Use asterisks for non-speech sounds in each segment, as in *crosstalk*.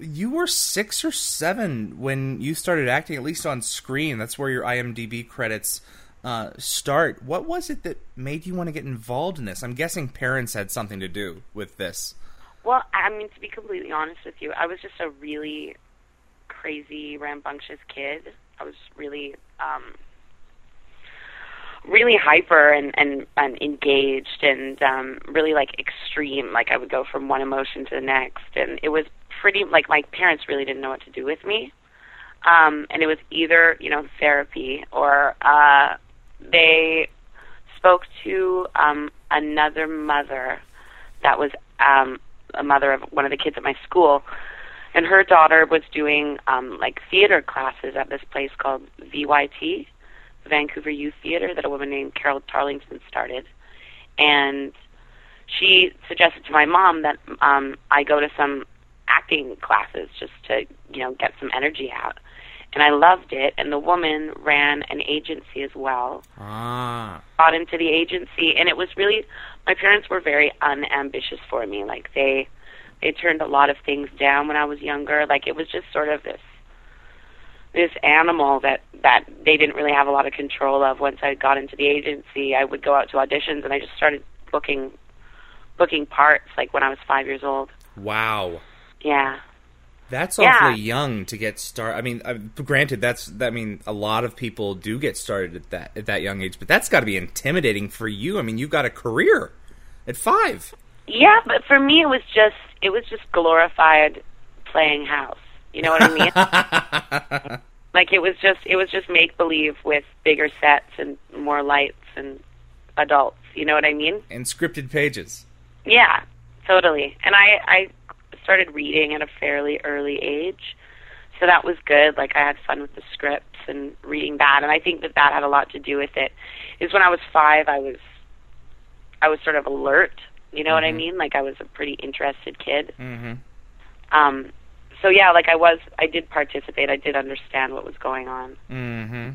You were six or seven when you started acting, at least on screen. That's where your IMDb credits uh, start. What was it that made you want to get involved in this? I'm guessing parents had something to do with this. Well, I mean, to be completely honest with you, I was just a really crazy, rambunctious kid. I was really, um, really hyper and, and, and engaged and um, really like extreme. Like I would go from one emotion to the next, and it was pretty like my parents really didn't know what to do with me. Um, and it was either you know therapy or uh, they spoke to um, another mother that was um, a mother of one of the kids at my school, and her daughter was doing um, like theater classes at this place called VYT, Vancouver Youth Theater, that a woman named Carol Tarlington started, and she suggested to my mom that um, I go to some acting classes just to you know get some energy out and I loved it. And the woman ran an agency as well. Ah. Got into the agency, and it was really my parents were very unambitious for me. Like they they turned a lot of things down when I was younger. Like it was just sort of this this animal that that they didn't really have a lot of control of. Once I got into the agency, I would go out to auditions, and I just started booking booking parts. Like when I was five years old. Wow. Yeah. That's Yeah. awfully young to get started. I mean, uh, granted, that's I mean, a lot of people do get started at that at that young age, but that's got to be intimidating for you. I mean, you've got a career at five. Yeah, but for me, it was just it was just glorified playing house. You know what I mean? *laughs* like it was just it was just make believe with bigger sets and more lights and adults. You know what I mean? and scripted pages. Yeah, totally. And I I started reading at a fairly early age, so that was good. Like I had fun with the scripts and reading that, and I think that that had a lot to do with it. Is when I was five, I was I was sort of alert. You know what I mean? Like I was a pretty interested kid. Mm-hmm. Um, so yeah, like I was, I did participate. I did understand what was going on. Mm-hmm.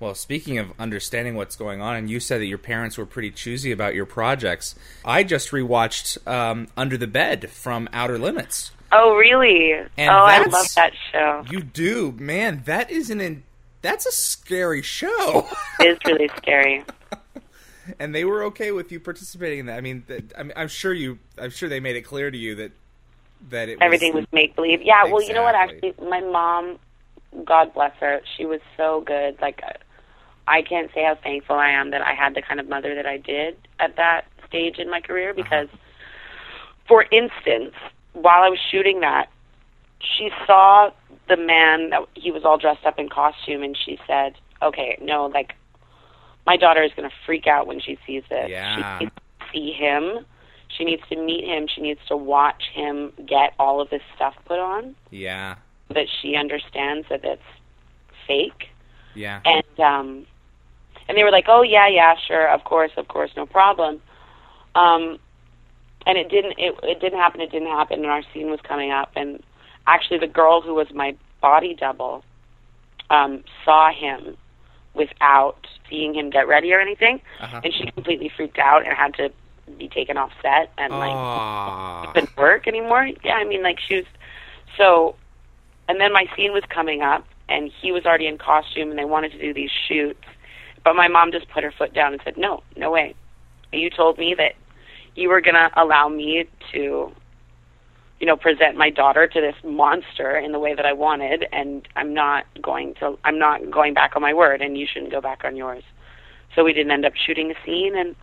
Well, speaking of understanding what's going on, and you said that your parents were pretty choosy about your projects. I just rewatched um, Under the Bed from Outer Limits. Oh really? And oh, I love that show. You do, man. That is an in- that's a scary show. It is really scary. *laughs* and they were okay with you participating in that. I mean, that, I mean, I'm sure you, I'm sure they made it clear to you that that it Everything was make believe. Yeah. Well, you know what? Actually, my mom, God bless her, she was so good. Like, I- I can't say how thankful I am that I had the kind of mother that I did at that stage in my career. Uh-huh. Because, for instance, while I was shooting that, she saw the man that he was all dressed up in costume, and she said, "Okay, no, like." My daughter is going to freak out when she sees this. Yeah. She see him. She needs to meet him. She needs to watch him get all of this stuff put on Yeah, so that she understands that it's fake. yeah. And um and they were like, "Oh yeah, yeah, sure, of course, of course, no problem." Um and it didn't it it didn't happen, it didn't happen and our scene was coming up and actually the girl who was my body double um saw him without seeing him get ready or anything Uh-huh. and she completely freaked out and had to be taken off set and like Aw. couldn't work anymore. Yeah, I mean, like she was so. And then my scene was coming up, and he was already in costume, and they wanted to do these shoots. But my mom just put her foot down and said, "No, no way. You told me that you were gonna allow me to, you know, present my daughter to this monster in the way that I wanted, and I'm not going to. I'm not going back on my word, and you shouldn't go back on yours." So we didn't end up shooting a scene, and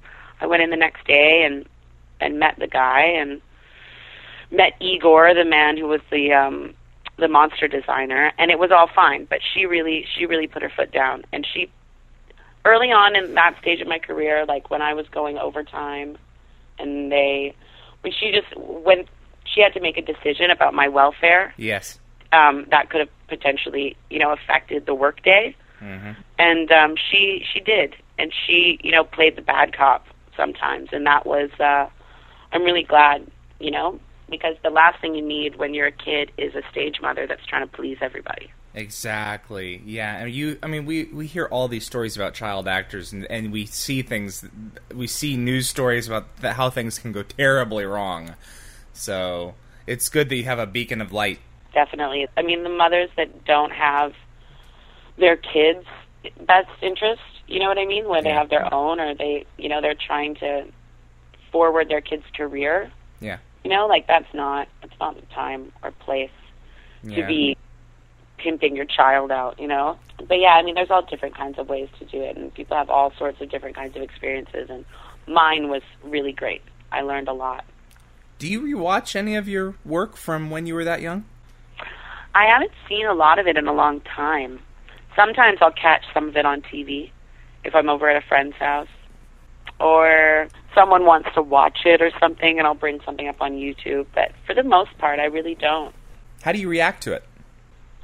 I went in the next day and and met the guy and met Igor, the man who was the um the monster designer, and it was all fine. But she really she really put her foot down, and she early on in that stage of my career, like when I was going overtime, and they when she just when she had to make a decision about my welfare, Yes. um, that could have potentially you know affected the workday Mm-hmm. and um she she did and she you know played the bad cop sometimes and that was uh i'm really glad you know because the last thing you need when you're a kid is a stage mother that's trying to please everybody Exactly. Yeah. Mean, you. I mean, we we hear all these stories about child actors, and, and we see things. We see news stories about the, how things can go terribly wrong. So it's good that you have a beacon of light. Definitely. I mean, the mothers that don't have their kids' best interest, you know what I mean, where they have their own, or they, you know, they're trying to forward their kid's career. Yeah. You know, like that's not that's not the time or place to Yeah. be pimping your child out, you know. But yeah, I mean, there's all different kinds of ways to do it, and people have all sorts of different kinds of experiences. And mine was really great. I learned a lot. Do you rewatch any of your work from when you were that young? I haven't seen a lot of it in a long time. Sometimes I'll catch some of it on TV if I'm over at a friend's house, or someone wants to watch it or something, and I'll bring something up on YouTube. But for the most part, I really don't. How do you react to it?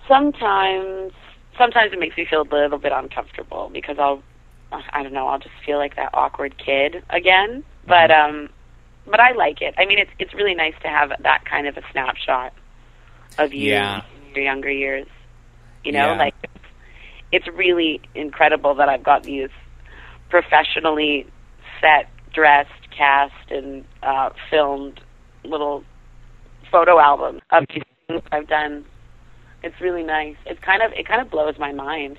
sometimes sometimes it makes me feel a little bit uncomfortable because I'll I don't know, I'll just feel like that awkward kid again. But um but I like it. I mean it's it's really nice to have that kind of a snapshot of you Yeah. in your younger years. You know, Yeah. like it's really incredible that I've got these professionally set, dressed, cast and uh filmed little photo albums of these things I've done it's really nice. It's kind of it kind of blows my mind,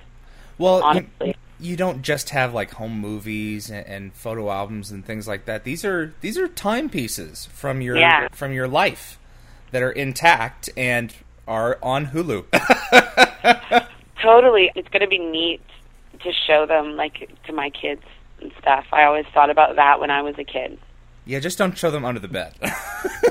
Well, you, honestly. you don't just have like home movies and, and photo albums and things like that. These are these are timepieces from your Yeah. from your life that are intact and are on Hulu. *laughs* Totally, it's going to be neat to show them like to my kids and stuff. I always thought about that when I was a kid. yeah, just don't show them under the bed. *laughs*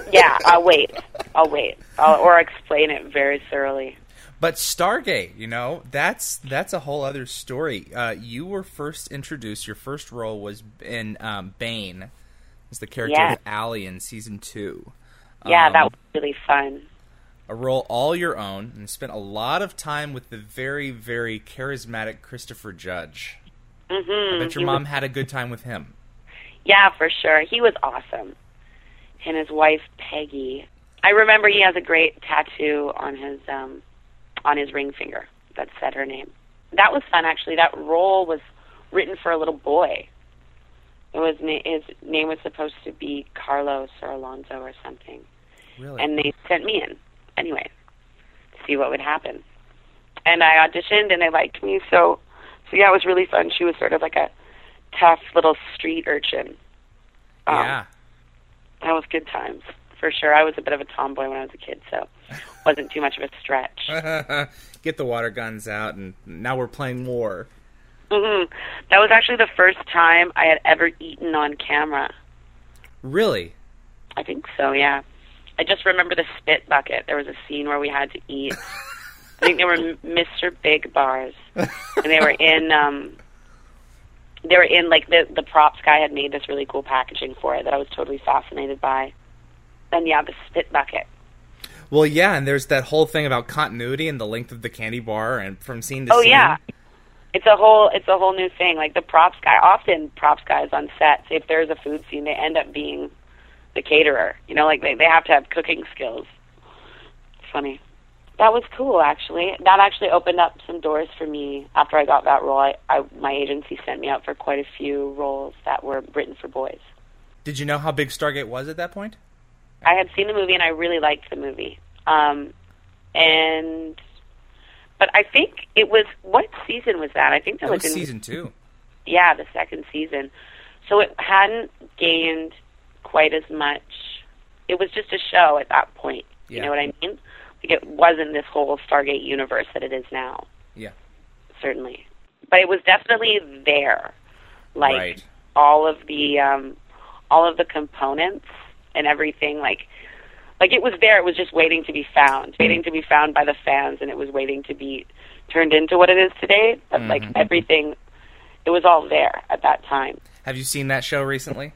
Yeah, I'll wait. I'll wait. I'll, or explain it very thoroughly. But Stargate, you know, that's that's a whole other story. Uh, you were first introduced. Your first role was in um, Bane, as the character Yeah. of Allie in season two. Yeah, Um, that was really fun. A role all your own, and spent a lot of time with the very, very charismatic Christopher Judge. hmm I bet your mom had a good time with him. Yeah, for sure. He was awesome. And his wife Peggy. I remember he has a great tattoo on his um on his ring finger that said her name. That was fun actually. That role was written for a little boy. It was his name was supposed to be Carlos or Alonso or something. Really? And they sent me in anyway see what would happen. And I auditioned and they liked me so so yeah, it was really fun. She was sort of like a tough little street urchin. Um, yeah. that was good times for sure. I was a bit of a tomboy when I was a kid, so *laughs* wasn't too much of a stretch. *laughs* Get the water guns out, and now we're playing war. hmm That was actually the first time I had ever eaten on camera. Really? I think so, yeah. I just remember the spit bucket. There was a scene where we had to eat. I think they were Mr. Big bars, and they were in. um They were in like the the props guy had made this really cool packaging for it that I was totally fascinated by. And yeah, the spit bucket. Well, yeah, and there's that whole thing about continuity and the length of the candy bar, and from scene to Oh scene. yeah, it's a whole it's a whole new thing. Like the props guy, often props guys on sets, if there's a food scene, they end up being the caterer. You know, like they they have to have cooking skills. It's funny. That was cool, actually. That actually opened up some doors for me after I got that role. I, I my agency sent me out for quite a few roles that were written for boys. Did you know how big Stargate was at that point? I had seen the movie and I really liked the movie. Um, and but I think it was what season was that? I think that, That was was in season two. yeah, the second season. So it hadn't gained quite as much. It was just a show at that point. You Yeah. know what I mean? Like it wasn't this whole Stargate universe that it is now. Yeah. Certainly. But it was definitely there. Like right. all of the um all of the components and everything like like it was there it was just waiting to be found waiting to be found by the fans and it was waiting to be turned into what it is today but like Mhm. everything it was all there at that time Have you seen that show recently?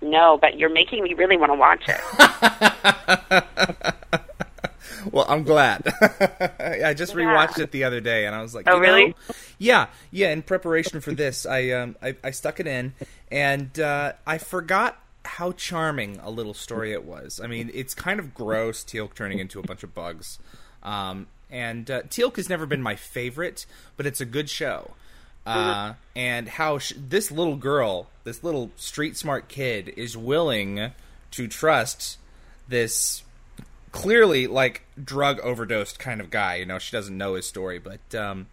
No but you're making me really want to watch it *laughs* well, I'm glad. *laughs* I just Yeah. rewatched it the other day, and I was like, Oh, you know- really? Yeah, yeah. In preparation for this, I um, I, I stuck it in, and uh, I forgot how charming a little story it was. I mean, it's kind of gross. Teal'c turning into a bunch of bugs, um, And uh, Teal'c has never been my favorite, but it's a good show. Uh, and how sh- this little girl, this little street smart kid, is willing to trust this clearly like drug overdosed kind of guy. You know, she doesn't know his story, but um,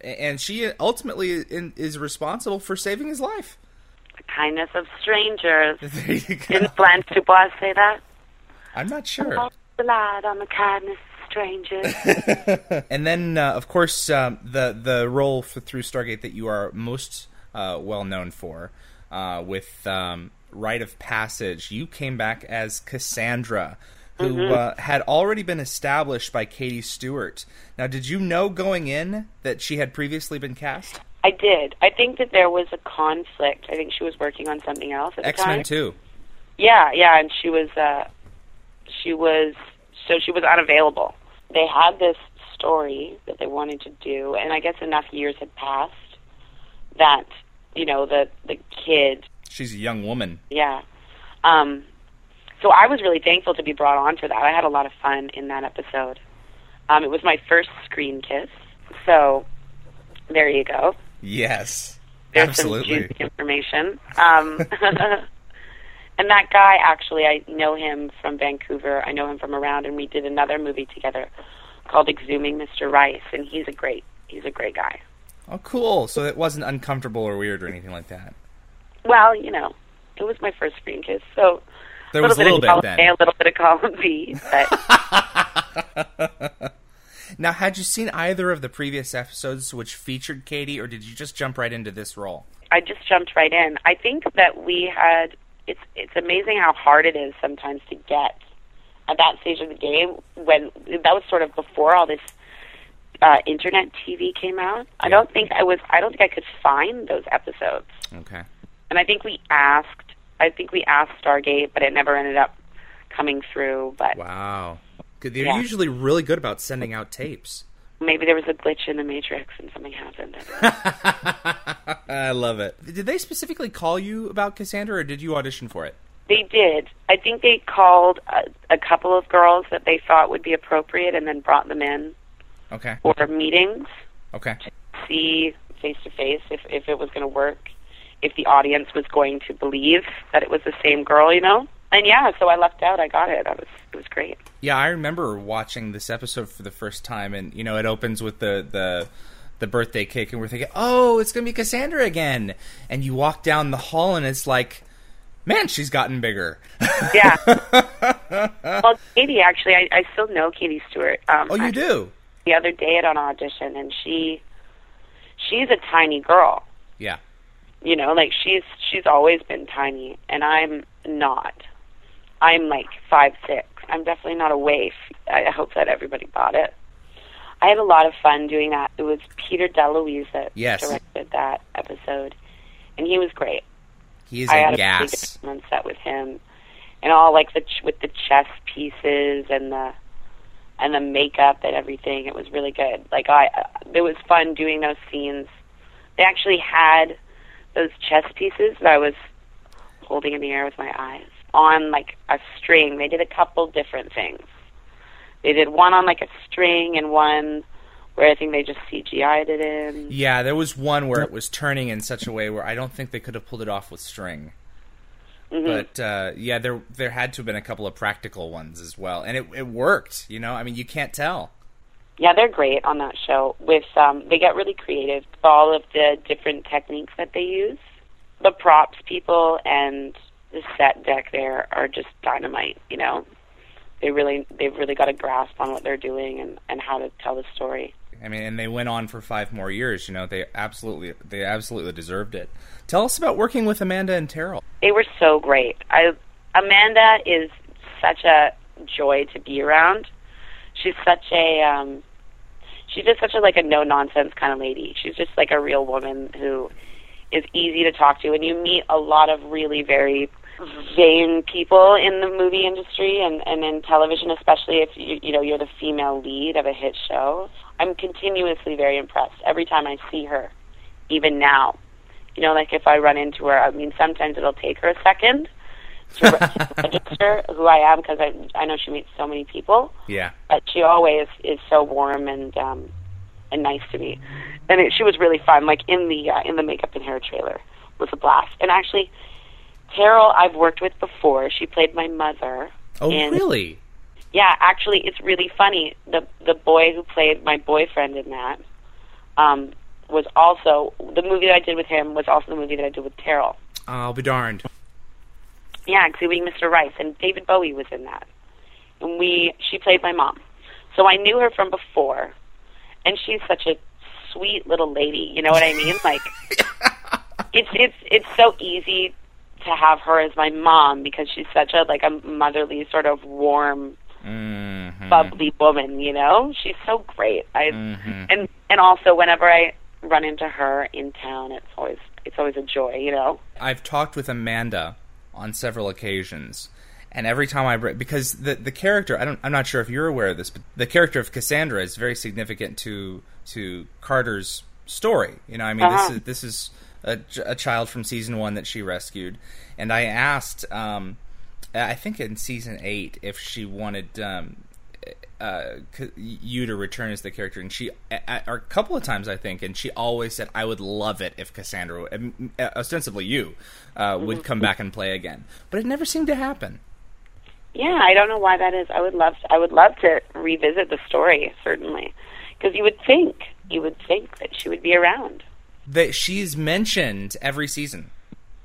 and she ultimately in, is responsible for saving his life. The kindness of strangers. *laughs* There you go. Didn't Blanche Dubois say that? I'm not sure. Relied on the kindness strangers. *laughs* And then, uh, of course, um, the the role for, through Stargate that you are most uh, well known for, uh, with um, Rite of Passage, you came back as Cassandra, who uh, had already been established by Katie Stewart. Now, did you know going in that she had previously been cast? I did. I think that there was a conflict. I think she was working on something else at the X time. Men too. Yeah, yeah, and she was uh she was so she was unavailable. They had this story that they wanted to do and I guess enough years had passed that, you know, the the kid, She's a young woman. yeah. Um so I was really thankful to be brought on for that. I had a lot of fun in that episode. Um it was my first screen kiss. So there you go. Yes, There's some absolutely. juicy information. Um, *laughs* *laughs* and that guy, actually, I know him from Vancouver. I know him from around, and we did another movie together called Exhuming Mr. Rice, and he's a great, he's a great guy. Oh, cool. So it wasn't uncomfortable or weird or anything like that. Well, you know, it was my first screen kiss, so There was a little bit of column then. A, a little bit of column B, but *laughs* Now, had you seen either of the previous episodes which featured Katie, or did you just jump right into this role? I just jumped right in. I think that we had it's it's amazing how hard it is sometimes to get at that stage of the game when that was sort of before all this uh, internet TV came out. I don't think I was I don't think I could find those episodes. Okay. And I think we asked I think we asked Stargate, but it never ended up coming through, but Wow. They're Yeah. usually really good about sending out tapes. Maybe there was a glitch in the matrix and something happened. *laughs* I love it. Did they specifically call you about Cassandra, or did you audition for it? They did. I think they called a, a couple of girls that they thought would be appropriate and then brought them in Okay. for meetings, Okay. see face to face if if it was going to work, if the audience was going to believe that it was the same girl, you know. And yeah, so I lucked out. I got it. I was it was great. Yeah, I remember watching this episode for the first time, and you know, it opens with the the the birthday cake, and we're thinking, oh, it's gonna be Cassandra again. And you walk down the hall, and it's like, man, she's gotten bigger. Yeah. *laughs* well, Katie, actually, I, I still know Katie Stewart. Um, oh, you actually, do? The other day at an audition, and she she's a tiny girl. Yeah. You know, like she's she's always been tiny, and I'm not. I'm like five six. I'm definitely not a waif. I hope that everybody bought it. I had a lot of fun doing that. It was Peter DeLuise that Yes. directed that episode, and he was great. He is I a had a gas. good on set with him, and all like the ch- with the chess pieces and the and the makeup and everything. It was really good. Like I, uh, it was fun doing those scenes. They actually had those chess pieces that I was holding in the air with my eyes on like a string. They did a couple different things. They did one on like a string and one where I think they just CGI'd it in. Yeah, there was one where it was turning in such a way where I don't think they could have pulled it off with string. Mhm. But uh, yeah, there there had to have been a couple of practical ones as well, and it it worked. You know, I mean, you can't tell. Yeah, they're great on that show. With um, they get really creative with all of the different techniques that they use. The props people and the set deck there are just dynamite. You know, they really they've really got a grasp on what they're doing and and how to tell the story. I mean, and they went on for five more years. You know, they absolutely they absolutely deserved it. Tell us about working with Amanda and Teryl. They were so great. I Amanda is such a joy to be around. She's such a um she's just such a like a no nonsense kind of lady. She's just like a real woman who is easy to talk to and you meet a lot of really very vain people in the movie industry and and in television especially if you you know you're the female lead of a hit show. I'm continuously very impressed every time I see her even now. You know like if I run into her, I mean sometimes it'll take her a second to re- *laughs* register who I am because I I know she meets so many people, Yeah. but she always is so warm and um and nice to me. And it, she was really fun. Like in the uh, in the makeup and hair trailer was a blast. And actually, Carol I've worked with before. She played my mother. Oh, in, really? Yeah, actually, it's really funny. The the boy who played my boyfriend in that um, was also the movie that I did with him was also the movie that I did with Carol. I'll be darned. Yeah, including Mr. Rice and David Bowie was in that. And we she played my mom. So I knew her from before. And she's such a sweet little lady, you know what I mean? Like *laughs* it's it's it's so easy to have her as my mom because she's such a like a motherly sort of warm Mm-hmm. bubbly woman, you know? She's so great. I Mhm. and and also whenever I run into her in town, it's always it's always a joy, you know. I've talked with Amanda on several occasions, and every time I br- because the the character I don't I'm not sure if you're aware of this, but the character of Cassandra is very significant to to Carter's story. You know, I mean, Uh-huh. this is this is a, a child from season one that she rescued, and I asked, um, I think in season eight, if she wanted. Um, uh, you to return as the character, and she, a, a, a couple of times I think, and she always said, "I would love it if Cassandra, uh, ostensibly you, uh, would come back and play again." But it never seemed to happen. Yeah, I don't know why that is. I would love to, I would love to revisit the story certainly. Because you would think, you would think that she would be around. That she's mentioned every season.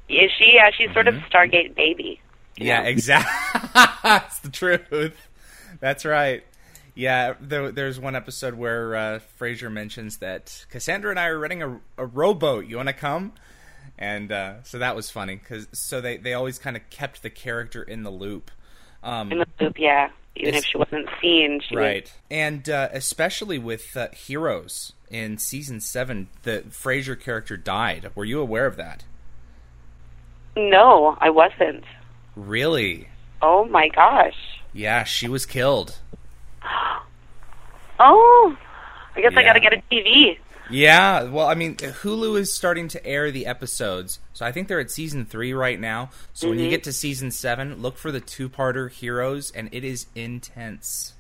Is she? Yeah, she's sort of Stargate baby. Yeah, know? exactly. *laughs* That's the truth. That's right. Yeah, there, there's one episode where uh, Fraiser mentions that Cassandra and I are renting a, a rowboat. You want to come? And uh, so that was funny because so they, they always kind of kept the character in the loop. Um, In the loop, yeah. Even It's- if she wasn't seen, she was right, and uh, especially with uh, Heroes in season seven, the Fraiser character died. Were you aware of that? No, I wasn't. Really? Oh my gosh. Yeah, she was killed. *gasps* Oh, I guess I got to get a TV. Yeah, well, I mean, Hulu is starting to air the episodes, so I think they're at season three right now. So when you Mhm. get to season seven, look for the two-parter Heroes, and it is intense.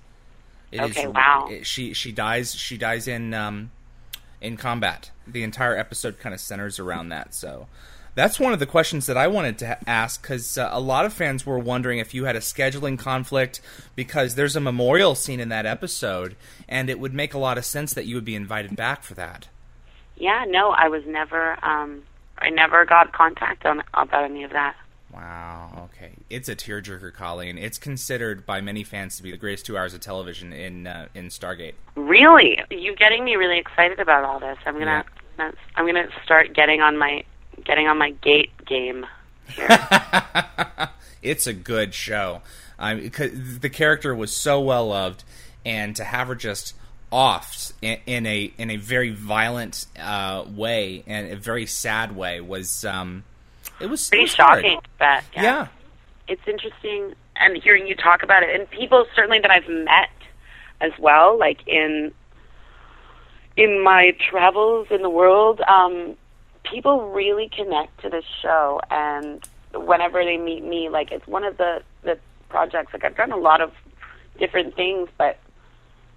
It is- Okay, wow. it- she she dies. She dies in um, in combat. The entire episode kind of centers around that. So that's one of the questions that I wanted to ha- ask because uh, a lot of fans were wondering if you had a scheduling conflict because there's a memorial scene in that episode, and it would make a lot of sense that you would be invited back for that. Yeah, no, I was never. um I never got contact on about any of that. Wow. Okay, it's a tearjerker, Colleen. It's considered by many fans to be the greatest two hours of television in uh, in Stargate. Really, you getting me really excited about all this. I'm gonna, I'm gonna start getting on my, getting on my gate game. Here. *laughs* it's a good show. Um, because the character was so well loved, and to have her just offed in, in a in a very violent uh, way and a very sad way was um, it was it Pretty was shocking, but yeah. Yeah. it's interesting and hearing you talk about it and people certainly that I've met as well like in in my travels in the world um people really connect to this show and whenever they meet me like it's one of the the projects like I've done a lot of different things but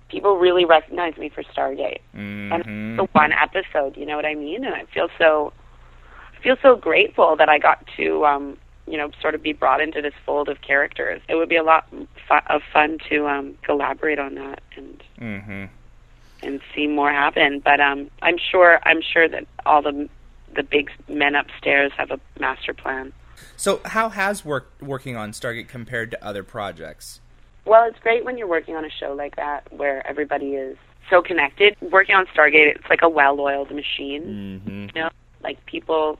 people really recognize me for Stargate Mhm. and the one episode you know what I mean and I feel so I feel so grateful that I got to um you know sort of be brought into this fold of characters it would be a lot of fun to um collaborate on that and Mhm. and see more happen but um I'm sure I'm sure that all the the big men upstairs have a master plan So, how has work working on Stargate compared to other projects? Well, it's great when you're working on a show like that where everybody is so connected. Working on Stargate, it's like a well-oiled machine. Mm-hmm. You know, like people,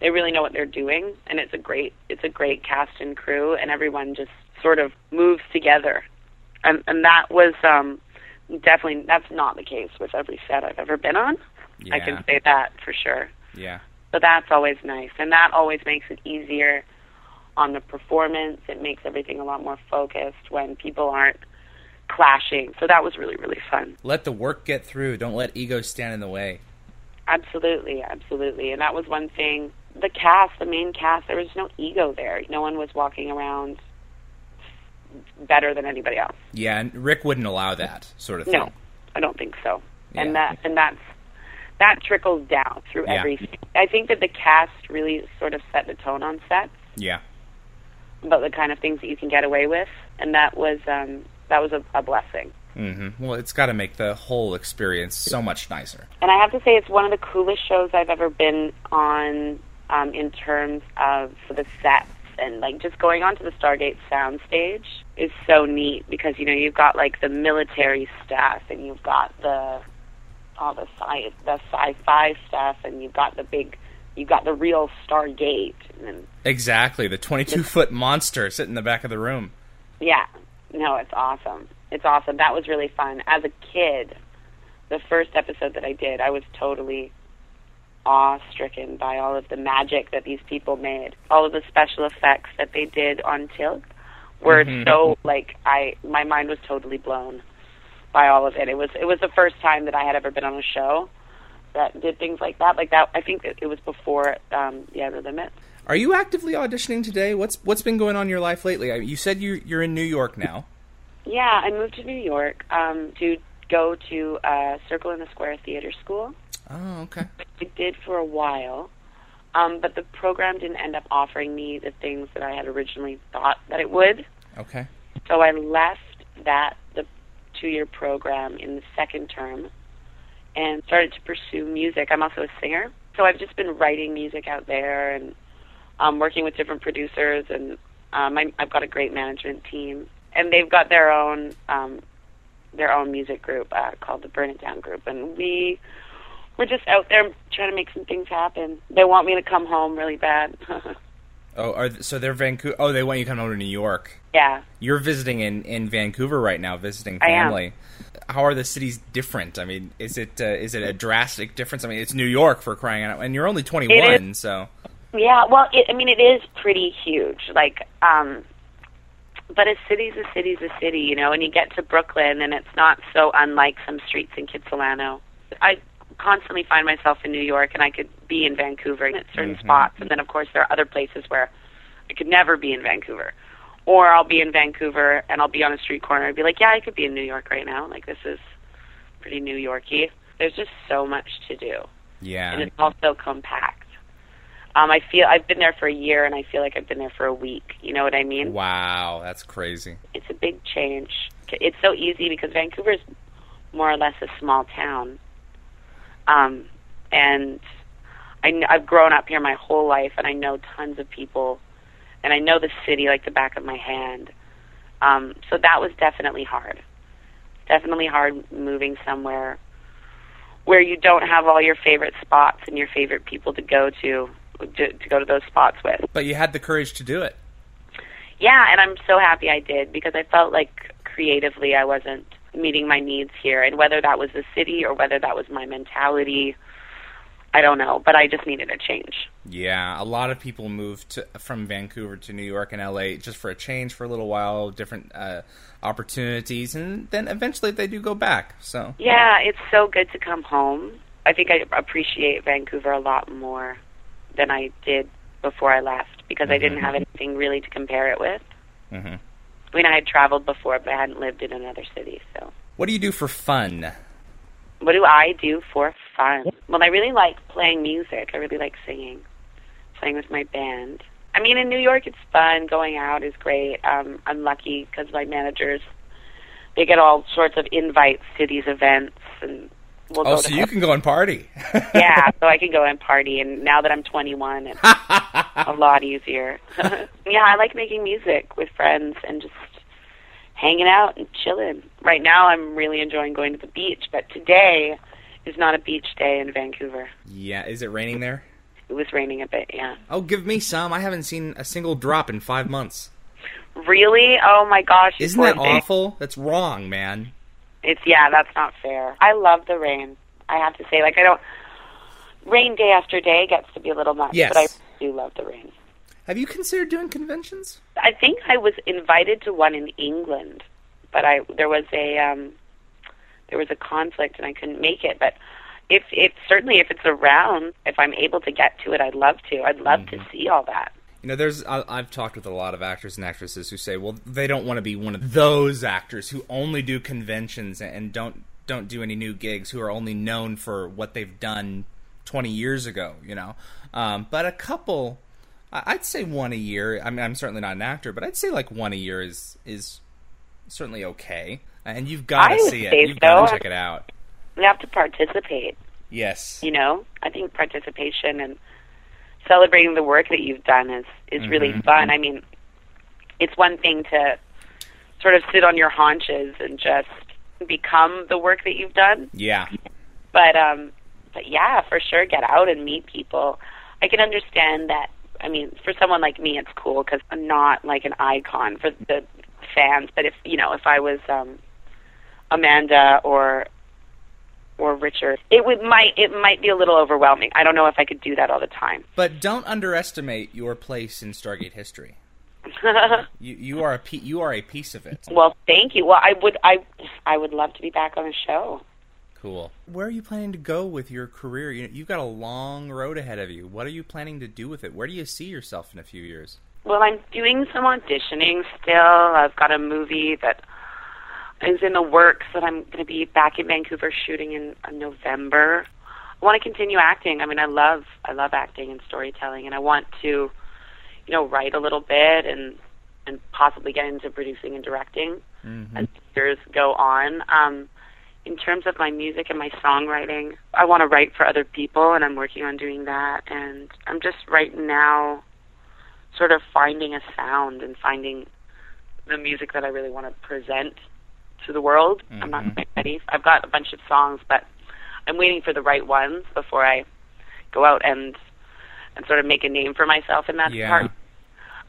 they really know what they're doing, and it's a great, it's a great cast and crew, and everyone just sort of moves together. And and that was um, definitely that's not the case with every set I've ever been on. I can say that for sure. Yeah. So that's always nice, and that always makes it easier on the performance. It makes everything a lot more focused when people aren't clashing. So that was really really fun. Let the work get through. Don't let ego stand in the way. Absolutely, absolutely. And that was one thing. The cast, the main cast, there was no ego there. No one was walking around better than anybody else. Yeah, and Rick wouldn't allow that sort of thing. No, I don't think so. Yeah. And that and that's that trickles down through Yeah. everything. I think that the cast really sort of set the tone on set Yeah. about the kind of things that you can get away with, and that was um, that was a, a blessing. hmm Well, it's got to make the whole experience so much nicer. And I have to say, it's one of the coolest shows I've ever been on um, in terms of the sets and like just going onto the Stargate soundstage is so neat because you know you've got like the military staff and you've got the all the sci the sci-fi stuff and you've got the big you've got the real Stargate and Exactly, the 22 foot monster sitting in the back of the room. Yeah. No, it's awesome. It's awesome. That was really fun. As a kid, the first episode that I did, I was totally awe-stricken by all of the magic that these people made. All of the special effects that they did on Tilt were Mhm. so like I my mind was totally blown by all of it. It was it was the first time that I had ever been on a show that did things like that. Like that I think that it was before um The Outer Limits. Are you actively auditioning today? What's what's been going on in your life lately? I- You said you you're in New York now. Yeah, I moved to New York um, to go to uh, Circle in the Square Theater School. Oh, okay. I did for a while, um, but the program didn't end up offering me the things that I had originally thought that it would. Okay. So I left that the two-year program in the second term and started to pursue music. I'm also a singer, so I've just been writing music out there and um, working with different producers. And um, I, I've got a great management team, and they've got their own um, their own music group uh, called the Burn It Down Group, and we we're just out there trying to make some things happen. They want me to come home really bad. *laughs* Oh, are th- so they're Vancouver? Oh, they want you to come over to New York. yeah. You're visiting in in Vancouver right now, visiting family. How are the cities different? I mean, is it uh, is it a drastic difference? I mean, it's New York for crying out, and you're only 21, so Yeah, well, it, I mean, it is pretty huge. Like, um, but a city's a city's a city, you know. And you get to Brooklyn, and it's not so unlike some streets in Kitsilano. I constantly find myself in New York, and I could be in Vancouver at certain Mhm. spots, and then of course there are other places where I could never be in Vancouver. Or I'll be in Vancouver and I'll be on a street corner and be like, yeah, I could be in New York right now. Like this is pretty New Yorky. There's just so much to do Yeah. and it's also compact. Um, I feel I've been there for a year, and I feel like I've been there for a week. You know what I mean? Wow, that's crazy. It's a big change. It's so easy because Vancouver's more or less a small town, um, and I, I've grown up here my whole life, and I know tons of people, and I know the city like the back of my hand. Um, so that was definitely hard. Definitely hard moving somewhere where you don't have all your favorite spots and your favorite people to go to to, to go to those spots with. But you had the courage to do it. Yeah, and I'm so happy I did because I felt like creatively I wasn't meeting my needs here, and whether that was the city or whether that was my mentality, I don't know. But I just needed a change. Yeah, a lot of people moved to, from Vancouver to New York and LA just for a change for a little while, different uh, opportunities, and then eventually they do go back. So Yeah, it's so good to come home. I think I appreciate Vancouver a lot more than I did before I left because I didn't Mhm. have anything really to compare it with. hmm I mean, I had traveled before, but I hadn't lived in another city, so. what do you do for fun? What do I do for fun? Well, I really like playing music. I really like singing, playing with my band. I mean, in New York, it's fun. Going out is great. Um, I'm lucky because my managers, they get all sorts of invites to these events, and we'll Oh, so you can go and party. yeah, *laughs* so I can go and party. And now that I'm 21, it's *laughs* *laughs* a lot easier. *laughs* yeah, I like making music with friends and just hanging out and chilling. Right now, I'm really enjoying going to the beach, but today is not a beach day in Vancouver. yeah, is it raining there? It was raining a bit, yeah. Oh, give me some. I haven't seen a single drop in five months. Really? Oh my gosh! Isn't that thing. awful? That's wrong, man. It's yeah, that's not fair. I love the rain. I have to say, like I don't. Rain day after day gets to be a little much, Yes. but I do love the rain. Have you considered doing conventions? I think I was invited to one in England, but I there was a um there was a conflict and I couldn't make it. But if if certainly if it's around, if I'm able to get to it, I'd love to. I'd love to see all that. You know, there's I, I've talked with a lot of actors and actresses who say, well, they don't want to be one of those actors who only do conventions and don't don't do any new gigs, who are only known for what they've done 20 years ago. You know, um, but a couple, I'd say one a year. I mean, I'm certainly not an actor, but I'd say like one a year is is certainly okay. And you've got to see it. You've got to check it out. You have to participate. Yes. You know, I think participation and celebrating the work that you've done is is mm-hmm. really fun. I mean, it's one thing to sort of sit on your haunches and just become the work that you've done. Yeah. But um but yeah, for sure get out and meet people. I can understand that I mean, for someone like me it's cool cuz I'm not like an icon for the fans, but if, you know, if I was um Amanda or or Richard. It would might it might be a little overwhelming. I don't know if I could do that all the time. But don't underestimate your place in Stargate history. *laughs* you you are a you are a piece of it. Well, thank you. Well, I would I I would love to be back on the show. Cool. Where are you planning to go with your career? You know, you've got a long road ahead of you. What are you planning to do with it? Where do you see yourself in a few years? Well, I'm doing some auditioning still. I've got a movie that is in the works that I'm going to be back in Vancouver shooting in uh, November. I want to continue acting. I mean, I love I love acting and storytelling, and I want to, you know, write a little bit and and possibly get into producing and directing mm-hmm. as years go on. Um, in terms of my music and my songwriting, I want to write for other people, and I'm working on doing that. And I'm just right now, sort of finding a sound and finding the music that I really want to present to the world. Mm-hmm. I'm not ready. I've got a bunch of songs, but I'm waiting for the right ones before I go out and and sort of make a name for myself in that yeah. part.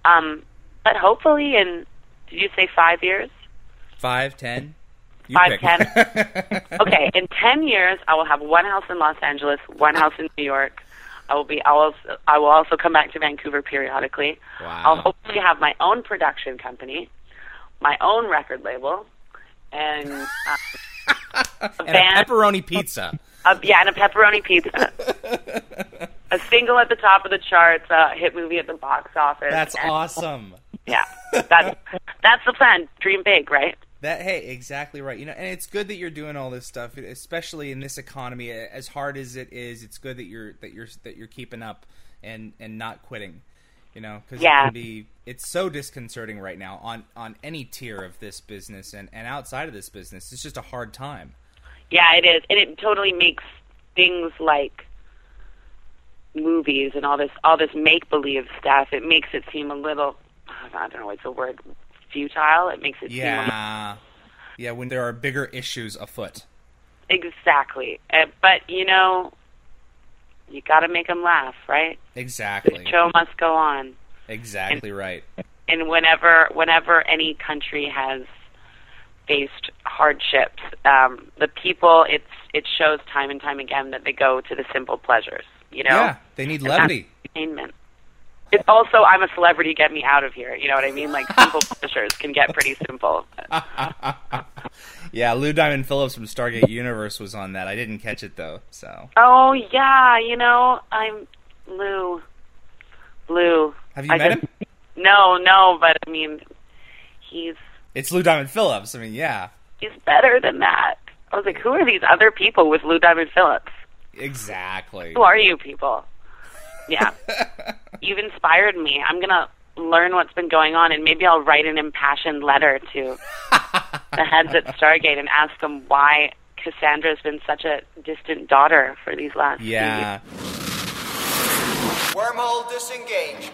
Um, but hopefully, in did you say five years? Five, ten. You five, ten. *laughs* okay, in ten years, I will have one house in Los Angeles, one house in New York. I will be. I will. I will also come back to Vancouver periodically. Wow. I'll hopefully have my own production company, my own record label, and uh, *laughs* a, and a pepperoni pizza. Uh, yeah, and a pepperoni pizza. *laughs* a single at the top of the charts, a hit movie at the box office. That's and, awesome. Yeah, that's that's the plan. Dream big, right? That hey, exactly right. You know, and it's good that you're doing all this stuff, especially in this economy. As hard as it is, it's good that you're that you're that you're keeping up and and not quitting you know because yeah. it can be it's so disconcerting right now on on any tier of this business and and outside of this business it's just a hard time yeah it is and it totally makes things like movies and all this all this make believe stuff it makes it seem a little i don't know what's the word futile it makes it yeah seem yeah when there are bigger issues afoot exactly uh, but you know you got to make them laugh, right? Exactly. The show must go on. Exactly and, right. And whenever whenever any country has faced hardships, um, the people it's it shows time and time again that they go to the simple pleasures. You know, yeah, they need levity, entertainment. It's also I'm a celebrity, get me out of here. You know what I mean? Like simple pleasures can get pretty simple. *laughs* yeah, Lou Diamond Phillips from Stargate Universe was on that. I didn't catch it though. So. Oh yeah, you know I'm Lou. Lou. Have you I met just, him? No, no, but I mean, he's. It's Lou Diamond Phillips. I mean, yeah. He's better than that. I was like, who are these other people with Lou Diamond Phillips? Exactly. Who are you people? Yeah. You've inspired me. I'm going to learn what's been going on and maybe I'll write an impassioned letter to the heads at Stargate and ask them why Cassandra's been such a distant daughter for these last yeah. Wormhole disengaged.